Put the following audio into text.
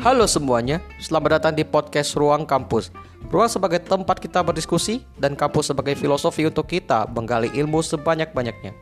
Halo semuanya, selamat datang di podcast Ruang Kampus. Ruang sebagai tempat kita berdiskusi dan kampus sebagai filosofi untuk kita menggali ilmu sebanyak-banyaknya.